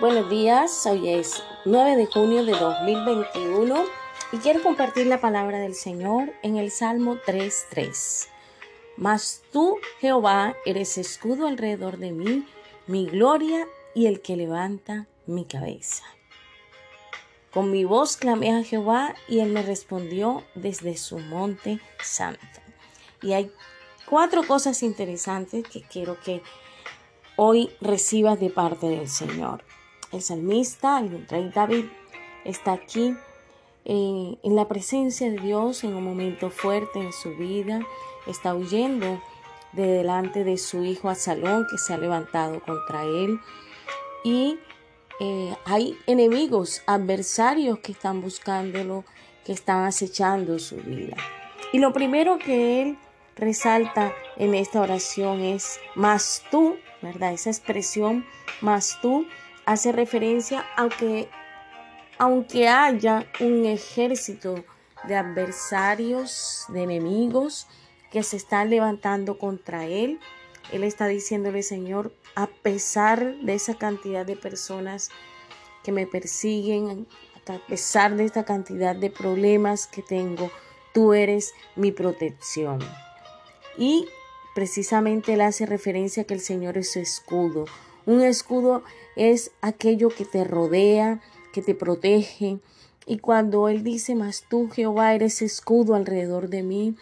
Buenos días, hoy es 9 de junio de 2021 y quiero compartir la palabra del Señor en el Salmo 3.3. Mas tú, Jehová, eres escudo alrededor de mí, mi gloria y el que levanta mi cabeza. Con mi voz clamé a Jehová y él me respondió desde su monte santo. Y hay cuatro cosas interesantes que quiero que hoy recibas de parte del Señor el salmista, el rey David, está aquí eh, en la presencia de Dios en un momento fuerte en su vida, está huyendo de delante de su hijo Absalón que se ha levantado contra él y eh, hay enemigos, adversarios que están buscándolo, que están acechando su vida. Y lo primero que él resalta en esta oración es más tú, ¿verdad? Esa expresión más tú hace referencia a que aunque haya un ejército de adversarios, de enemigos que se están levantando contra él, él está diciéndole, Señor, a pesar de esa cantidad de personas que me persiguen, a pesar de esta cantidad de problemas que tengo, tú eres mi protección. Y precisamente él hace referencia a que el Señor es su escudo, un escudo es aquello que te rodea, que te protege. Y cuando Él dice, mas tú Jehová eres escudo alrededor de mí,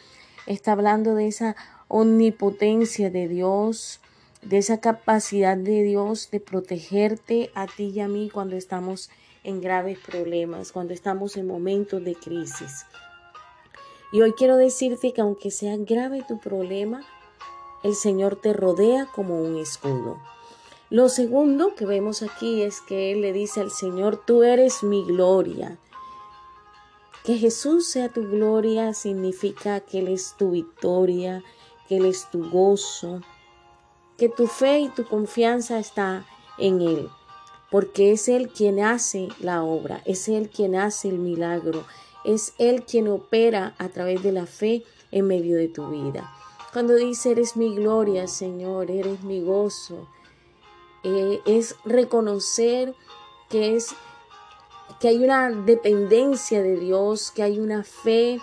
está hablando de esa omnipotencia de Dios, de esa capacidad de Dios de protegerte a ti y a mí cuando estamos en graves problemas, cuando estamos en momentos de crisis. Y hoy quiero decirte que aunque sea grave tu problema, el Señor te rodea como un escudo. Lo segundo que vemos aquí es que Él le dice al Señor, tú eres mi gloria. Que Jesús sea tu gloria significa que Él es tu victoria, que Él es tu gozo, que tu fe y tu confianza está en Él, porque es Él quien hace la obra, es Él quien hace el milagro, es Él quien opera a través de la fe en medio de tu vida. Cuando dice, eres mi gloria, Señor, eres mi gozo, eh, es reconocer que es que hay una dependencia de Dios, que hay una fe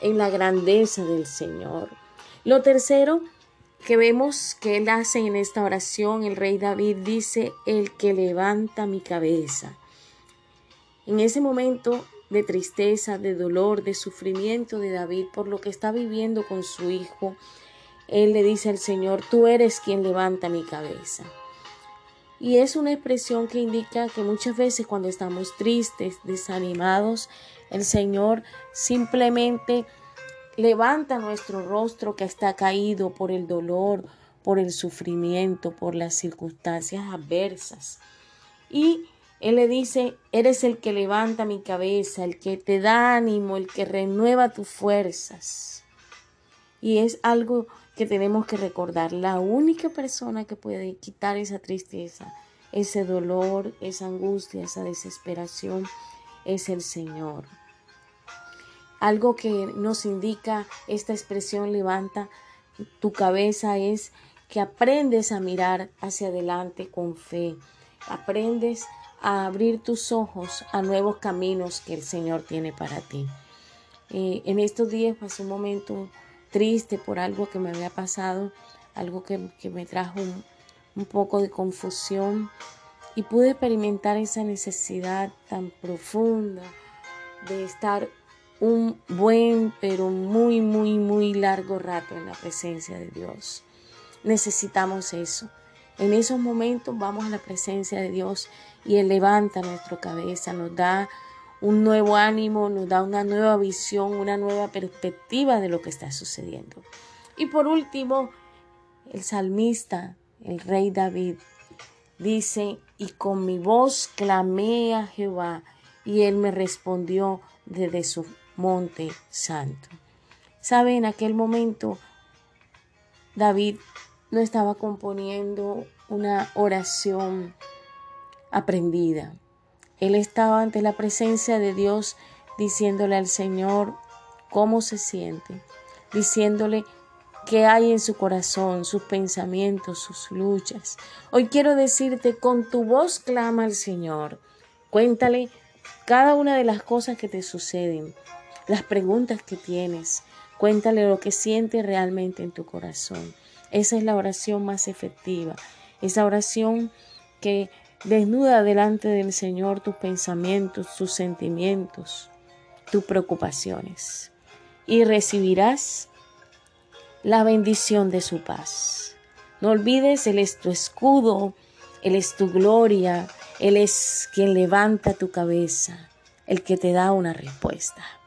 en la grandeza del Señor. Lo tercero que vemos que él hace en esta oración, el rey David dice, el que levanta mi cabeza. En ese momento de tristeza, de dolor, de sufrimiento de David por lo que está viviendo con su hijo, él le dice al Señor, tú eres quien levanta mi cabeza. Y es una expresión que indica que muchas veces cuando estamos tristes, desanimados, el Señor simplemente levanta nuestro rostro que está caído por el dolor, por el sufrimiento, por las circunstancias adversas. Y Él le dice, eres el que levanta mi cabeza, el que te da ánimo, el que renueva tus fuerzas. Y es algo que tenemos que recordar. La única persona que puede quitar esa tristeza, ese dolor, esa angustia, esa desesperación, es el Señor. Algo que nos indica esta expresión levanta tu cabeza es que aprendes a mirar hacia adelante con fe. Aprendes a abrir tus ojos a nuevos caminos que el Señor tiene para ti. Eh, en estos días pasó un momento triste por algo que me había pasado, algo que, me trajo un, un poco de confusión y pude experimentar esa necesidad tan profunda de estar un buen, pero muy, muy, muy largo rato en la presencia de Dios. Necesitamos eso. En esos momentos vamos a la presencia de Dios y Él levanta nuestra cabeza, nos da un nuevo ánimo, nos da una nueva visión, una nueva perspectiva de lo que está sucediendo. Y por último, el salmista, el rey David, dice, y con mi voz clamé a Jehová, y él me respondió desde su monte santo. ¿Sabe? En aquel momento, David no estaba componiendo una oración aprendida él estaba ante la presencia de Dios diciéndole al Señor cómo se siente, diciéndole que hay en su corazón, sus pensamientos, sus luchas. Hoy quiero decirte, con tu voz clama al Señor. Cuéntale cada una de las cosas que te suceden, las preguntas que tienes. Cuéntale lo que sientes realmente en tu corazón. Esa es la oración más efectiva. Esa oración que desnuda delante del Señor tus pensamientos, tus sentimientos, tus preocupaciones. Y recibirás la bendición de su paz. No olvides, Él es tu escudo, Él es tu gloria, Él es quien levanta tu cabeza, el que te da una respuesta.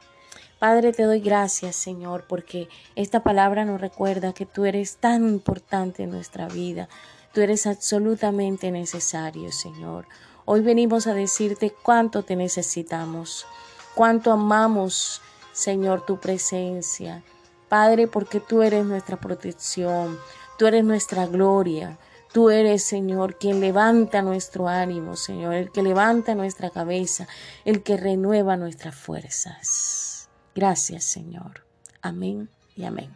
Padre, te doy gracias, Señor, porque esta palabra nos recuerda que tú eres tan importante en nuestra vida. Tú eres absolutamente necesario, Señor. Hoy venimos a decirte cuánto te necesitamos, cuánto amamos, Señor, tu presencia. Padre, porque tú eres nuestra protección, tú eres nuestra gloria. Tú eres, Señor, quien levanta nuestro ánimo, Señor, el que levanta nuestra cabeza, el que renueva nuestras fuerzas. Gracias, Señor. Amén y amén.